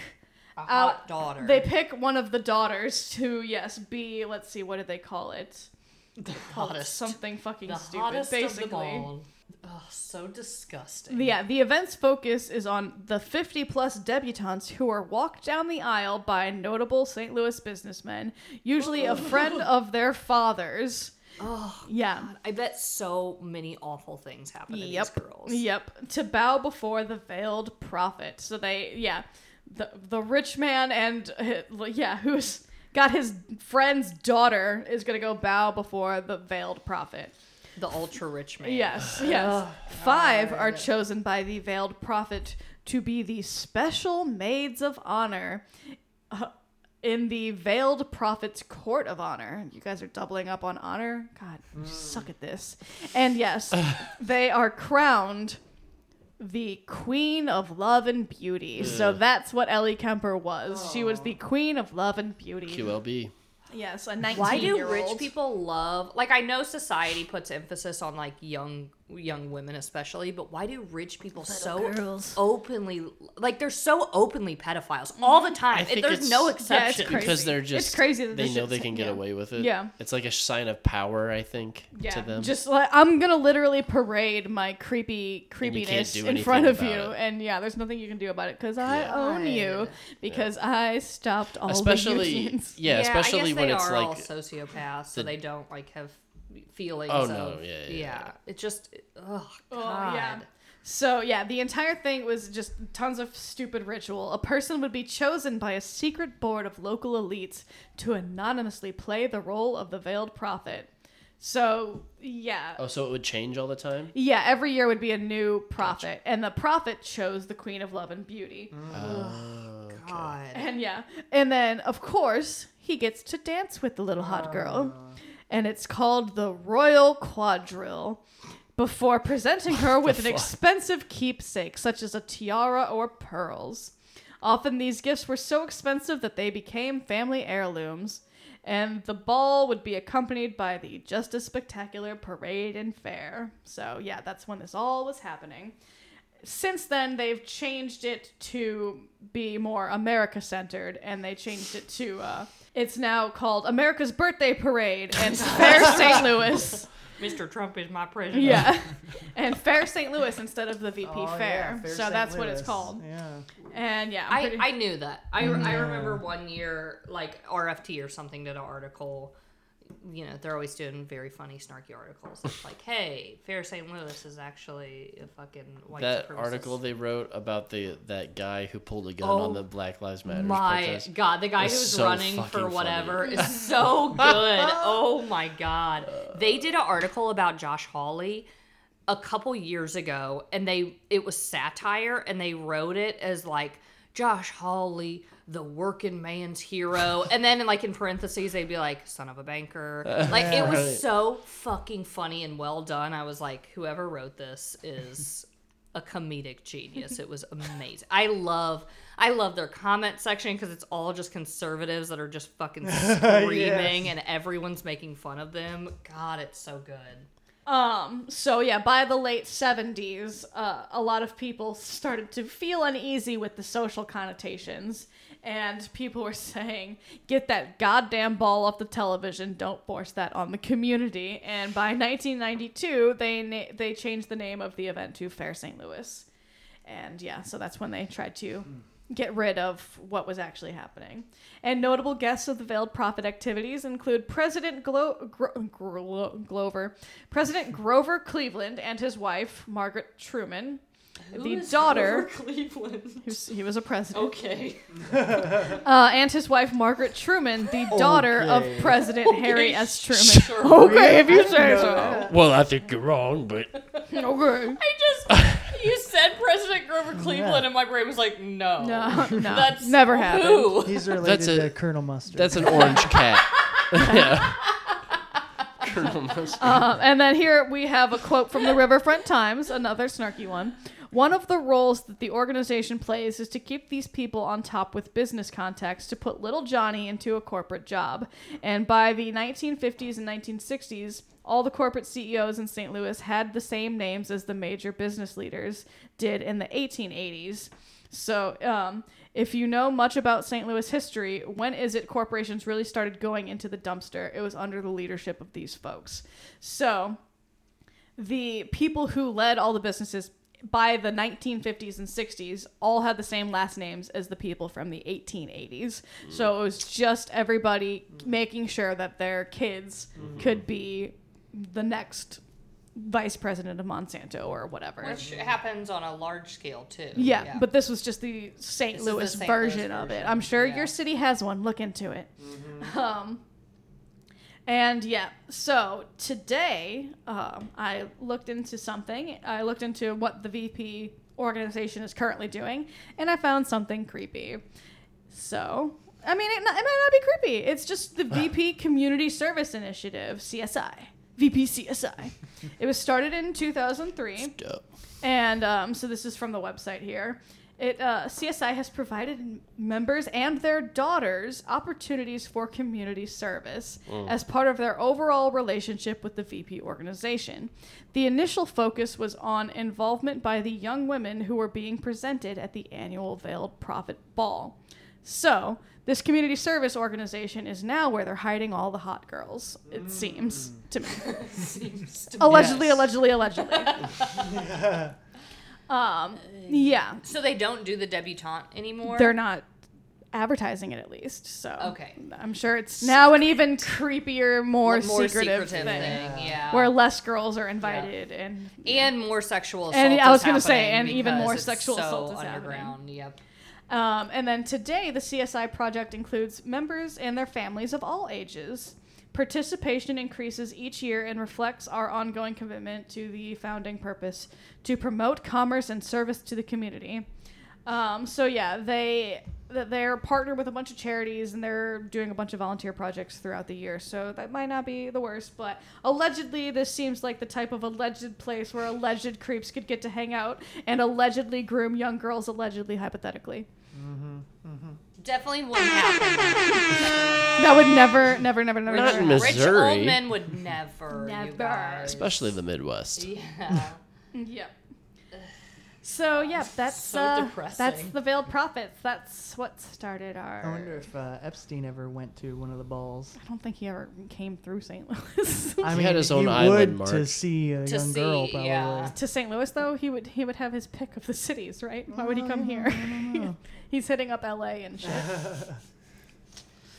a out daughter. They pick one of the daughters to yes be. Let's see, what did they call it? the hottest, something fucking the stupid. basically. Of them all. Oh, so disgusting. Yeah, the event's focus is on the 50 plus debutantes who are walked down the aisle by notable St. Louis businessmen, usually a *laughs* friend of their father's. Oh, Yeah. God, I bet so many awful things happen to Yep. these girls. Yep. To bow before the veiled prophet. So they, yeah, the the rich man and uh, *laughs* yeah, who's got his friend's daughter is gonna go bow before the veiled prophet. The ultra rich man. Yes, *sighs* yes. Five are chosen by the veiled prophet to be the special maids of honor uh, in the veiled prophet's court of honor. You guys are doubling up on honor? God, you suck at this. And yes, *sighs* they are crowned the queen of love and beauty. So that's what Ellie Kemper was. She was the queen of love and beauty. QLB. Yes, a 19 Why do year rich people love like I know society puts emphasis on like young young women especially, but why do rich people so girls. openly like they're so openly pedophiles mm-hmm. all the time? I think there's it's- no Yeah, it's exception. crazy. Because they're just It's crazy that they this know shit's- they can get yeah. away with it. Yeah. It's like a sign of power, I think, Yeah, to them. just like I'm gonna literally parade my creepy creepiness do in front of about you, it. and yeah, there's nothing you can do about it because I Yeah. own you because I stopped all the especially unions. yeah, I especially guess when they it's are all like sociopaths, so they don't like have feelings. Oh, of, no, yeah, yeah, yeah. It just, oh Oh, god. yeah. So yeah, the entire thing was just tons of stupid ritual. A person would be chosen by a secret board of local elites to anonymously play the role of the veiled prophet. So yeah, oh, so it would change all the time. yeah, every year would be a new prophet, and the prophet chose the queen of love and beauty. Mm. Oh, okay. God. And yeah. And then, of course, he gets to dance with the little hot girl. Ah. And it's called the Royal Quadrille. Before presenting her with an expensive keepsake, such as a tiara or pearls. Often these gifts were so expensive that they became family heirlooms. And the ball would be accompanied by the just as spectacular parade and fair. So, yeah, that's when this all was happening since then they've changed it to be more America centered and they changed it to uh it's now called America's Birthday Parade and Fair St. Louis. *laughs* Mr. Trump is my president. Yeah. *laughs* And Fair St. Louis instead of the VP Oh, yeah, Fair. Fair so St. that's what it's called. Yeah. And yeah, I'm pretty- I knew that. I, I mm. remember one year, like RFT or something, did an article you know, they're always doing very funny, snarky articles. It's like, hey, Fair St. Louis is actually a fucking white that supremacist. article they wrote about the that guy who pulled a gun Oh, on the Black Lives Matter My protest. God, the guy was who's so running fucking for funny. whatever is *laughs* so good. *laughs* oh my God. They did an article about Josh Hawley a couple years ago and they it was satire and they wrote it as like Josh Hawley, the working man's hero. And then like in parentheses they'd be like, son of a banker. *laughs* Like it was so fucking funny and well done. I was like, whoever wrote this is a comedic genius. It was amazing. I love I love their comment section because it's all just conservatives that are just fucking *laughs* screaming and everyone's making fun of them. God, it's so good. Um, so yeah, by the late 70s, uh, a lot of people started to feel uneasy with the social connotations, and people were *laughs* saying, get that goddamn ball off the television, don't force that on the community. And by 1992, they, na- they changed the name of the event to Fair St. Louis. And yeah, so that's when they tried to get rid of what was actually happening. And notable guests of the Veiled Prophet activities include President Glo- Gro- Gro- Glover, President Grover Cleveland and his wife Margaret Truman, the daughter Cleveland. *laughs* who's- he was a president, Okay. *laughs* uh, and his wife Margaret Truman, the daughter Okay. of President Harry S. Truman. Okay, if you say so. Well, I think you're wrong, but *laughs* Okay. I just you said President Grover Cleveland and my brain was like, no. No, no, That's never happened. who? He's related That's a- to Colonel Mustard. that's an orange cat. yeah. Colonel Mustard. Uh, and then here we have a quote from the Riverfront Times, another snarky one. One of the roles that the organization plays is to keep these people on top with business contacts to put little Johnny into a corporate job. And by the 1950s and 1960s, all the corporate CEOs in St. Louis had the same names as the major business leaders did in the 1880s. So, um, if you know much about St. Louis history, when is it corporations really started going into the dumpster? It was under the leadership of these folks. So, the people who led all the businesses by the 1950s and 60s all had the same last names as the people from the 1880s. So it was just everybody making sure that their kids could be the next vice president of Monsanto or whatever. Which happens on a large scale too. Yeah, but this was just the St. This is the Louis St. version of it. I'm sure yeah. your city has one. Look into it. *laughs* Um, and yeah, so today um, I looked into something. I looked into what the VP organization is currently doing, and I found something creepy. So, I mean, it, it might not be creepy. It's just the VP Community Service Initiative, CSI. VP CSI. it was started in 2003. Dope. And um, so this is from the website here. It uh, CSI has provided members and their daughters opportunities for community service as part of their overall relationship with the VP organization. The initial focus was on involvement by the young women who were being presented at the annual Veiled Prophet Ball. So, this community service organization is now where they're hiding all the hot girls, it seems to me. *laughs* allegedly, allegedly, allegedly. *laughs* um, yeah, So they don't do the debutante anymore. they're not advertising it at least. So Okay. I'm sure it's now an even creepier, more, more secretive, secretive thing, thing, yeah. where less girls are invited and and more sexual assault. And I was gonna say, and even more sexual so assault is happening. underground. Yep. Um, and then today, the CSI project includes members and their families of all ages. Participation increases each year and reflects our ongoing commitment to the founding purpose to promote commerce and service to the community. Um, so yeah, they they're partnered with a bunch of charities and they're doing a bunch of volunteer projects throughout the year. So that might not be the worst, but allegedly this seems like the type of alleged place where alleged creeps could get to hang out and allegedly groom young girls, allegedly hypothetically. Definitely wouldn't happen. That would never, never, never, never, Not in happen. Rich Missouri. old men would never. You Never. guys. Especially the Midwest. Yeah. *laughs* Yep. So yeah, that's So uh, depressing. that's the veiled prophets. That's what started our. I wonder if uh, Epstein ever went to one of the balls. I don't think he ever came through St. Louis. I *laughs* He *laughs* mean, had his own he island, would to see a To young girl, see, probably. yeah. to St. Louis though, he would he would have his pick of the cities, right? Why would he come here? *laughs* He's hitting up L.A. and shit.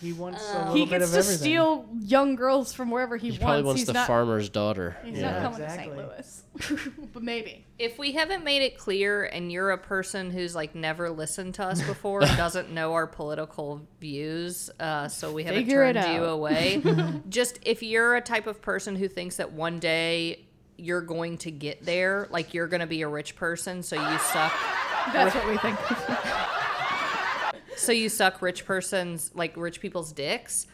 He wants Uh, a little He bit gets of to everything. steal young girls from wherever he, wants. He probably wants. wants He's the not, farmer's daughter. He's Yeah, not coming exactly. to St. Louis. *laughs* but maybe. If we haven't made it clear and you're a person who's like never listened to us before *laughs* doesn't know our political views, uh, so we haven't Figure it turned you away, *laughs* just if you're a type of person who thinks that one day you're going to get there, like you're going to be a rich person, so you suck. That's what we think. So you suck rich person's like rich people's dicks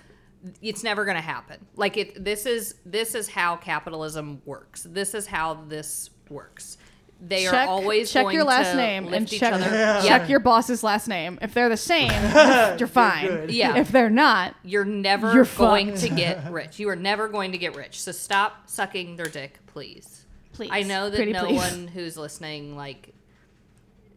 it's never going to happen like it this is this is how capitalism works this is how this works they check, are always check going your last to name lift and each check, other check your boss's last name. If they're the same, *laughs* you're fine. good. Yeah. If they're not, you're never You're going fucked. to get *laughs* rich you are never going to get rich so stop sucking their dick please please. i know that Pretty no please. one who's listening like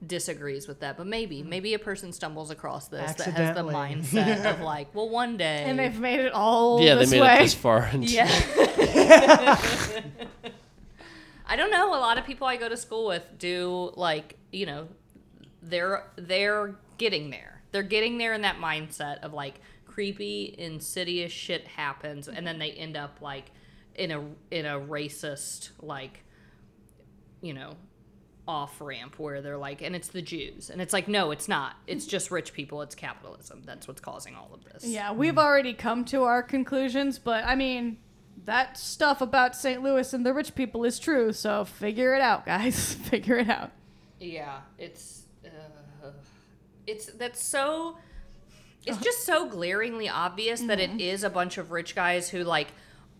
disagrees with that but maybe mm. maybe a person stumbles across this that has the mindset of *laughs* like well one day And they've made it all Yeah, they made way. it this far. Into, Yeah. *laughs* I don't know. A lot of people I go to school with do like, you know, they're they're getting there. They're getting there in that mindset of like creepy, insidious shit happens and then they end up like in a in a racist like you know, off ramp where they're like and it's the Jews. And it's like no, it's not. It's just rich people. It's capitalism. That's what's causing all of this. Yeah, we've already come to our conclusions, but I mean, that stuff about St. Louis and the rich people is true, so figure it out, guys. *laughs* figure it out. Yeah, it's uh, it's that's so it's just so glaringly obvious that it is a bunch of rich guys who like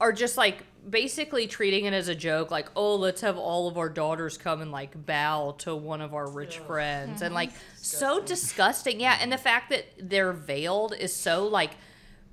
are just like basically treating it as a joke like oh let's have all of our daughters come and like bow to one of our rich friends and mm-hmm. like so disgusting. Yeah and the fact that they're veiled is so like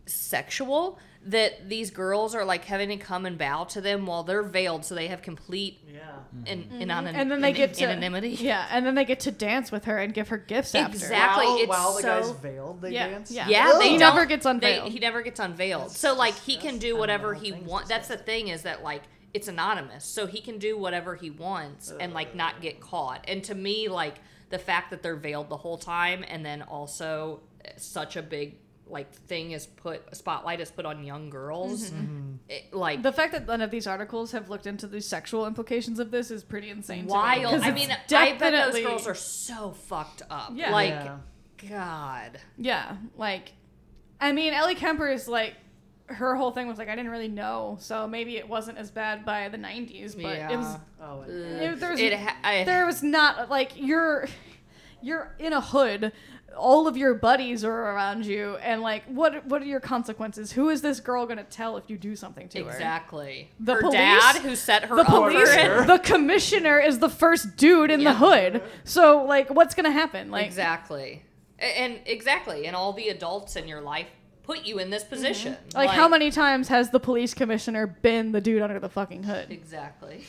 sexual that these girls are like having to come and bow to them while they're veiled so they have complete Yeah. in, in, mm-hmm. anon- And then they in- get to anonymity *laughs* Yeah, and then they get to dance with her and give her gifts after. Exactly. While, it's while the guy's veiled, they Yeah, dance. yeah. Yeah, they He never gets they- unveiled. he never gets unveiled. That's- so like he can do whatever he wants. That's the thing is that like it's anonymous, so he can do whatever he wants and like not get caught. And to me, like the fact that they're veiled the whole time, and then also such a big like thing is put a spotlight is put on young girls. Mm-hmm. It, like The fact that none of these articles have looked into the sexual implications of this is pretty insane. to me, I it's mean, I bet those girls are so fucked up. Yeah. Like Yeah. God. Yeah, like, I mean, Ellie Kemper is like, her whole thing was like, I didn't really know, so maybe it wasn't as bad by the '90s, but it was. Oh, it- It, there's, It ha- I- there was not like you're, you're in a hood. All of your buddies are around you, and like, what what are your consequences? Who is this girl gonna tell if you do something to her? Exactly. The her police- dad who set her The police, *laughs* the commissioner is the first dude in the hood. So like, what's gonna happen? Like, exactly. A- And exactly. And all the adults in your life put you in this mm-hmm. position. like, how many times has the police commissioner been the dude under the fucking hood? Exactly.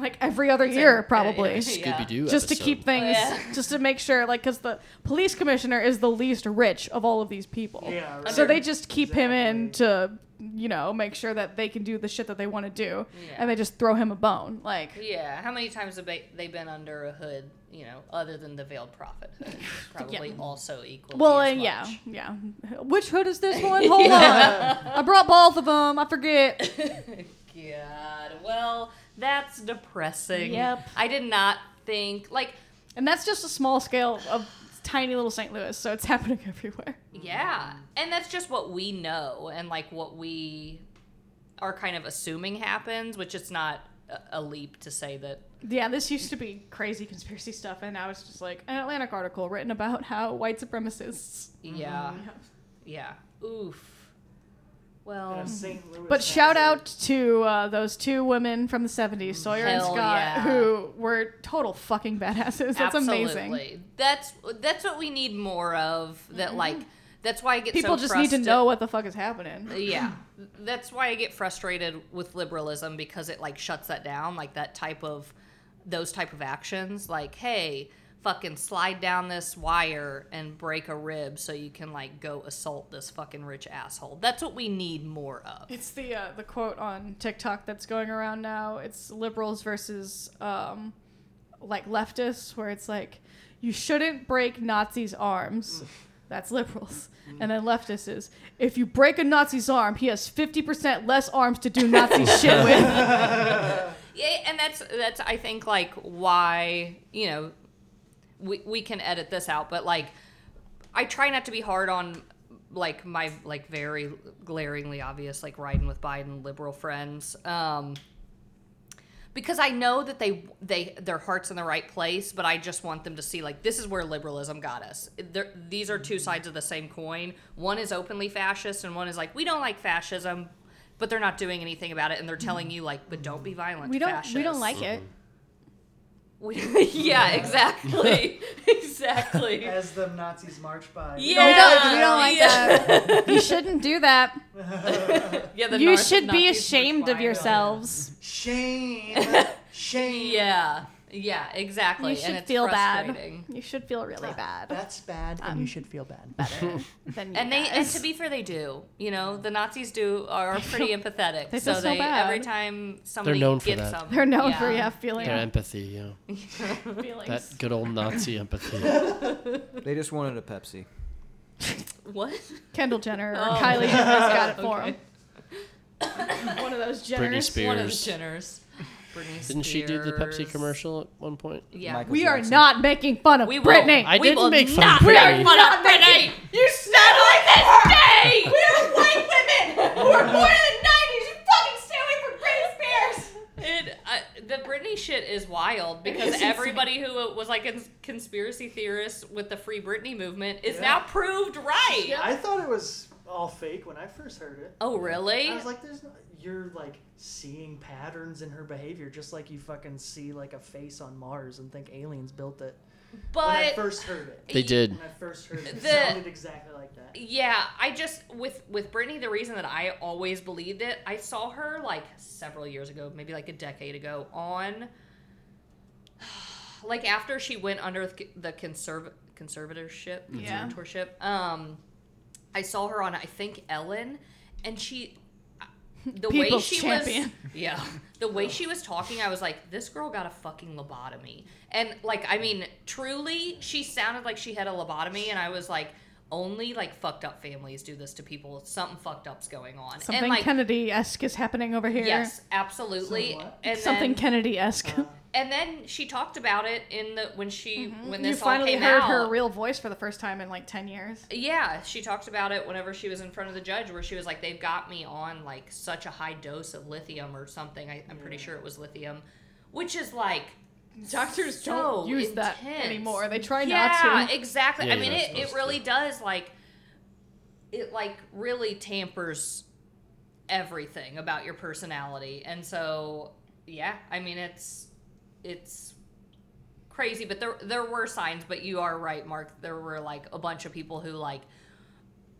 Like every other It's year, a- probably. yeah. Scooby-Doo Just to keep things, yeah. *laughs* just to make sure, like, because the police commissioner is the least rich of all of these people. Yeah, right. So they just keep him in to, you know, make sure that they can do the shit that they want to do, Yeah. and they just throw him a bone. Like, Yeah. How many times have they, they been under a hood, you know, other than the veiled prophet hood? *laughs* Probably also equally. well, as and yeah, yeah. Which hood is this one? *laughs* Hold on, I brought both of them. I forget. God. Well, that's depressing. Yep. I did not think, like, And that's just a small scale of tiny little St. Louis, so it's *laughs* happening everywhere. Yeah. And that's just what we know and like what we are kind of assuming happens, which it's not a- leap to say that. Yeah, this used to be crazy conspiracy stuff, and now it's just like an Atlantic article written about how white supremacists. Yeah. Mm-hmm. Yeah. Oof. Well, Yeah, mhm. St. Louis But shout out to uh, those two women from the 70s, mm. Sawyer and Hell Scott, yeah. who were total fucking badasses. That's amazing. absolutely. That's that's what we need more of. That mm-hmm. like that's why I get People so just need to frustra- know what the fuck is happening. yeah *laughs* that's why i get frustrated with liberalism because it like shuts that down like that type of those type of actions like hey fucking slide down this wire and break a rib so you can like go assault this fucking rich asshole that's what we need more of It's the uh, the quote on TikTok that's going around now. It's liberals versus um, like leftists, where it's like, you shouldn't break Nazis' arms, That's liberals. And then leftists is if you break a Nazi's arm, he has 50% less arms to do Nazi *laughs* shit with. *laughs* Yeah, and that's that's I think like why you know we we can edit this out, but like I try not to be hard on like my like very glaringly obvious like riding with Biden liberal friends. Um because I know that they they their hearts in the right place, but I just want them to see like this is where liberalism got us. They're, these are two sides of the same coin. One is openly fascist, and one is like we don't like fascism, but they're not doing anything about it, and they're telling you like, but don't be violent. We don't fascists. we don't like it. We, *laughs* yeah, exactly, *laughs* *laughs* exactly. As the Nazis march by. Yeah, We don't, we don't like yeah. that. You shouldn't do that. Yeah, the You North- should be ashamed of yourselves. Shame. Shame. Yeah, yeah, exactly. You should and it's feel bad. frustrating. You should feel really bad. That's bad, and you um, should feel bad. Better *laughs* than you And they, and to be fair, they do. You know, the Nazis do are *laughs* pretty empathetic. they so feel so they bad. every time somebody they're known for that. some, They're known yeah. for yeah feeling Their empathy, yeah. *laughs* feelings. That good old Nazi empathy. They just wanted a Pepsi. What? Kendall Jenner or Oh. Kylie Jenner's got it for Okay. him. One of those Britney Jenners. Spears. One of the Jenners. Britney Didn't she do the Pepsi Spears. commercial at one point? Yeah. Michael We are Jackson. not making fun of We will. Britney. I we didn't will make fun not of make Britney. fun of Britney. You stand like this day. We are white women who were born in the '90s. You fucking stay away from Britney Spears. It, uh, the Britney shit is wild because is everybody who was like a conspiracy theorists with the Free Britney movement is now proved right. I thought it was all fake when I first heard it. Oh, really? I was like, "There's no." You're like seeing patterns in her behavior, just like you fucking see like a face on Mars and think aliens built it. But when I first heard it, They did. when I first heard it, it The- sounded exactly like that. Yeah, I just with with Britney, the reason that I always believed it, I saw her like several years ago, maybe like a decade ago, on *sighs* like after she went under the conserv conservatorship, Yeah. conservatorship. Um, I saw her on I think Ellen, and she. The way she champion. was, *laughs* yeah, the way she was talking, I was like, this girl got a fucking lobotomy, and like, I mean, truly, she sounded like she had a lobotomy, and I was like, only like fucked up families do this to people. Something fucked up's going on, Something and like, Kennedy-esque is happening over here. yes, absolutely, So what? and Something then, Kennedy-esque. Uh, and then she talked about it in the when she mm-hmm. when this you finally all came heard out. her real voice for the first time in like 10 years. Yeah, she talked about it whenever she was in front of the judge, where she was like, "They've got me on like such a high dose of lithium or something." I, I'm pretty sure it was lithium, which is like Doctors so don't use that anymore. They try yeah, not to. exactly. Yeah, I mean, it, it really to. does like it like really tampers everything about your personality, and so yeah, I mean, it's it's crazy, but there there were signs. But you are right, Mark. There were like a bunch of people who like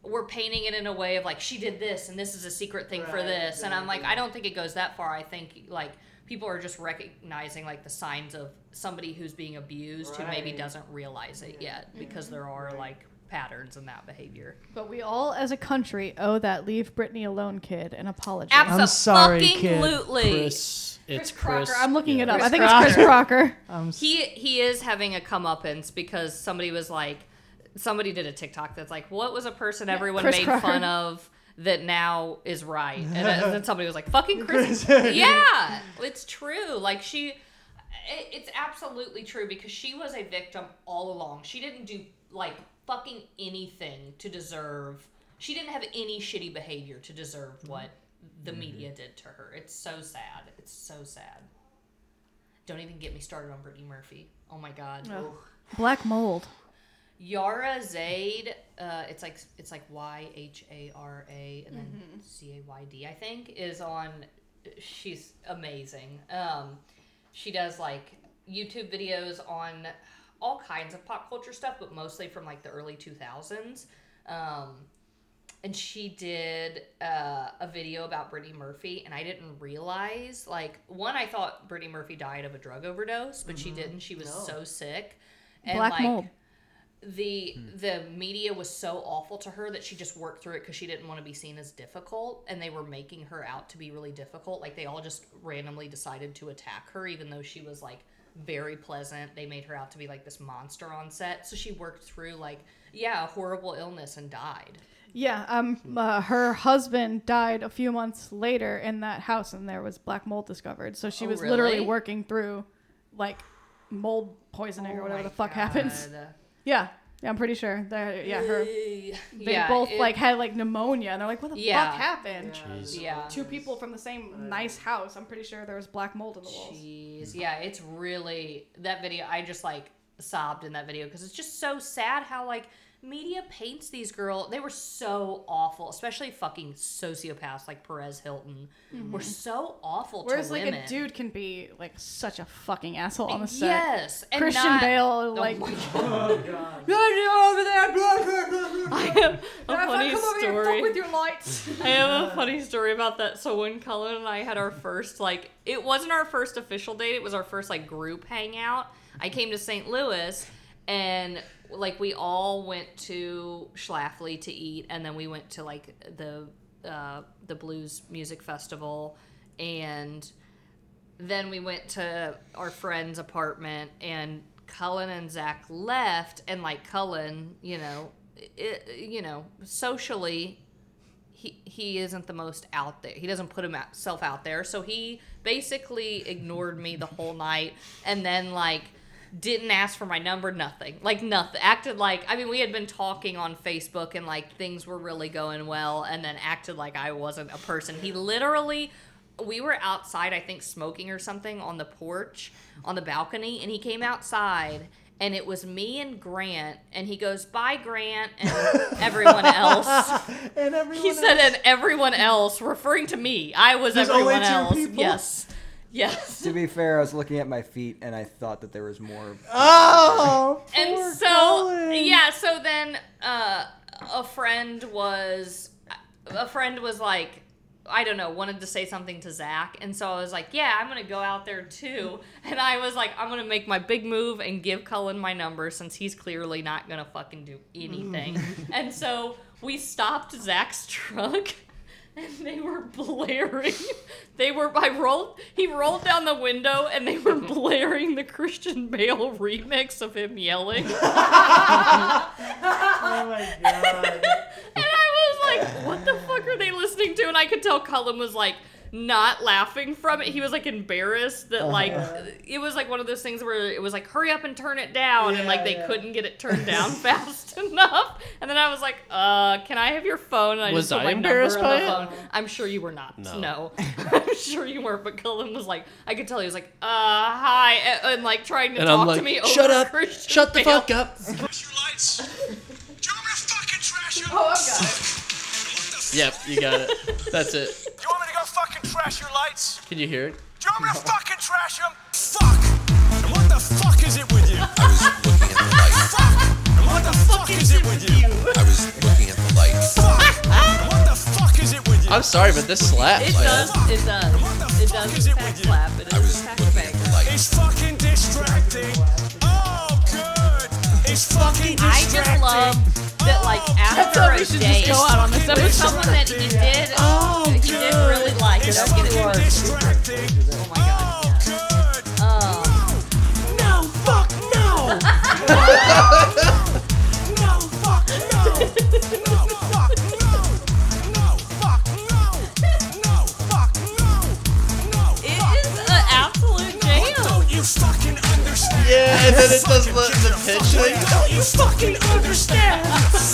were painting it in a way of like she did this and this is a secret thing for Right, this. And i'm like i don't think it goes that far. I think like people are just recognizing like the signs of somebody who's being abused who maybe doesn't realize it yet because mm-hmm. there are like patterns in that behavior But we all, as a country, owe that "Leave Britney Alone" kid an apology. absolutely I'm sorry, kid. Chris. It's Chris. Crocker. I'm looking yeah. it up. Chris I think it's Chris Crocker. I'm he he is having a comeuppance because somebody was like somebody did a tiktok that's like what was a person everyone Chris made Crocker. fun of that now is right and then then somebody was like fucking chris *laughs* Chris. yeah it's true like she it, it's absolutely true because she was a victim all along she didn't do like fucking anything to deserve she didn't have any shitty behavior to deserve what the media did to her it's so sad it's so sad don't even get me started on Brittany Murphy. Oh my god. Black mold. Yhara Zayd, uh, it's like it's like Y H A R A and then C A Y D I think is on. She's amazing. Um, she does like YouTube videos on all kinds of pop culture stuff, but mostly from like the early two thousands. Um, and she did uh, a video about Brittany Murphy, and I didn't realize like one, I thought Brittany Murphy died of a drug overdose, but she didn't. She was so sick, and Black like mold. the the media was so awful to her that she just worked through it because she didn't want to be seen as difficult, and they were making her out to be really difficult. Like they all just randomly decided to attack her, even though she was like very pleasant. They made her out to be like this monster on set. So she worked through like yeah, a horrible illness and died. Yeah, um, uh, her husband died a few months later in that house, and there was black mold discovered. So she Oh, was literally really? working through like mold poisoning or Oh whatever the fuck happens. Yeah, yeah, I'm pretty sure. That yeah, her. They Yeah, both it- like had like pneumonia, and they're like, "What the Yeah. fuck happened?" Yeah. Two people from the same nice house. I'm pretty sure there was black mold in the walls. Jeez, yeah, it's really that video. I just like sobbed in that video because it's just so sad how like media paints these girl. They were so awful, especially fucking sociopaths like Perez Hilton. Mm-hmm. Were so awful Whereas to like women. a dude can be like such a fucking asshole on the set. Yes, and Christian not- Bale Oh my like. my *laughs* over oh, there. I have a funny come over here, story. with your lights. *laughs* I have a funny story about that. So when Cullen and I had our first like, it wasn't our first official date. It was our first like group hangout. I came to St. Louis, and like we all went to Schlafly to eat, and then we went to like the uh, the blues music festival, and then we went to our friend's apartment and Cullen and Zach left and like Cullen, you know, it, you know, socially he he isn't the most out there. He doesn't put himself out there. So he basically ignored me the whole night and then like didn't ask for my number, nothing. Like nothing. Acted like I mean we had been talking on Facebook and like things were really going well and then acted like I wasn't a person. He literally we were outside, I think, smoking or something on the porch, on the balcony, and he came outside, and it was me and Grant, and he goes, "Bye, Grant," and *laughs* everyone else. and everyone he said, "And everyone else," referring to me. I was There's everyone else. people? Yes, yes. To be fair, I was looking at my feet and I thought that there was more. *laughs* Oh, *laughs* and so Cullen. yeah so then uh, a friend was a friend was like I don't know, wanted to say something to Zach, and so I was like, "Yeah, I'm gonna go out there too." *laughs* And I was like, "I'm gonna make my big move and give Cullen my number since he's clearly not gonna fucking do anything." and so we stopped Zach's truck, and they were blaring. *laughs* They were. I rolled. He rolled down the window, and they were *laughs* blaring the Christian Bale remix of him yelling. *laughs* Oh my god. And I was like, what the fuck are they listening to? And I could tell Cullen was like not laughing from it. He was like embarrassed that like it was like one of those things where it was like hurry up and turn it down and like they yeah. couldn't get it turned down *laughs* fast *laughs* enough. And then I was like, uh, can I have your phone? And I Was just put I my embarrassed number on by the it? phone. I'm sure you were not. No. No. *laughs* I'm sure you weren't, but Cullen was like I could tell he was like, uh hi and, and, like trying to And talk I'm like, to me shut over up, Christian shut the Bale. fuck up. Oh, I've got it. Yep, you got it. That's it. You want me to fucking trash your lights? Can you hear it? Do you want me to fucking trash them? Fuck! And what the fuck is it with you? I was looking at the light. Fuck! And what the fuck is it with you? I was looking at the light. Fuck! And what the fuck is it with you? I'm sorry, but this slaps. It man. does. It does. It does. is it Pack with slap. It I was looking at the light. It's fucking distracting. Oh, good. It's fucking I distracting. just love that, like, after a date, go out on this episode. someone that he did, Oh, he did really like. It's Don't get it fucking wrong. distracting. Oh my god. Oh, good. Oh. No, fuck, no, *laughs* Yeah, and then it does the, the pitch thing. Don't you fucking understand?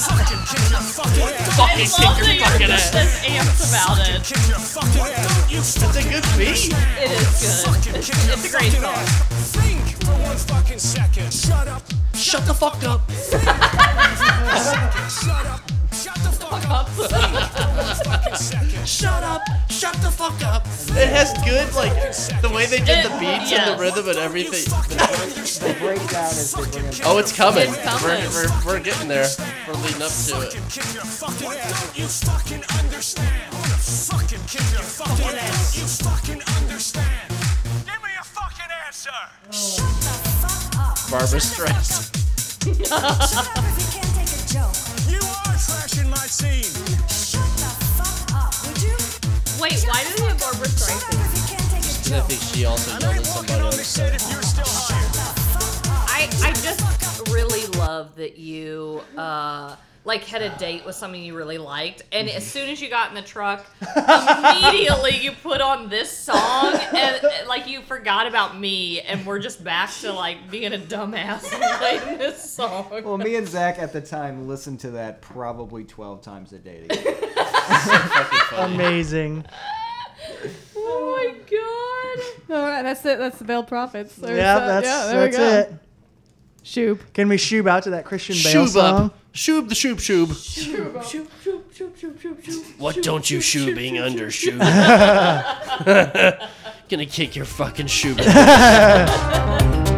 fucking kick your fucking ass. Fucking kick your that you're fucking just ass. as amped about it. Kick your fucking ass. Don't you It's a good beat. It is good. It's, it's a great song. Think for one fucking second. Shut up. Shut the fuck up. Shut up. Shut the fuck up. Fucking second. Shut up. Shut the fuck up. It has good, like, the way they did the It- beats and the rhythm and everything. The breakdown is they bring in. Oh, it's coming. It's coming. We're, we're, we're getting there. We're leading up to it. Kick your fucking ass. Don't you fucking understand? Fucking kick your fucking ass. Don't you fucking understand? Give me a fucking answer. Barbra Streisand. You are trashing my scene. Wait, why did he have Barbra Streisand? 'Cause I think she also yelled at somebody on. I I just really love that you uh like had a date with someone you really liked, and as soon as you got in the truck, immediately you put on this song, and and, like you forgot about me, and we're just back to like being a dumbass and playing this song. Well, me and Zach at the time listened to that probably 12 times a day. together. Amazing. Oh my god! All right, that's it. That's the Veiled Prophets. There's, Yeah, uh, that's yeah, there we that's go. it. Shoob. Can we shoob out to that Christian Bale Shoob song? up. Shoob the shoop shoob. Shoob, shoob, shoob, shoob, shoob, shoob, shoob. What don't you shoobing under shoe? *laughs* *laughs* Gonna kick your fucking shoe. *laughs*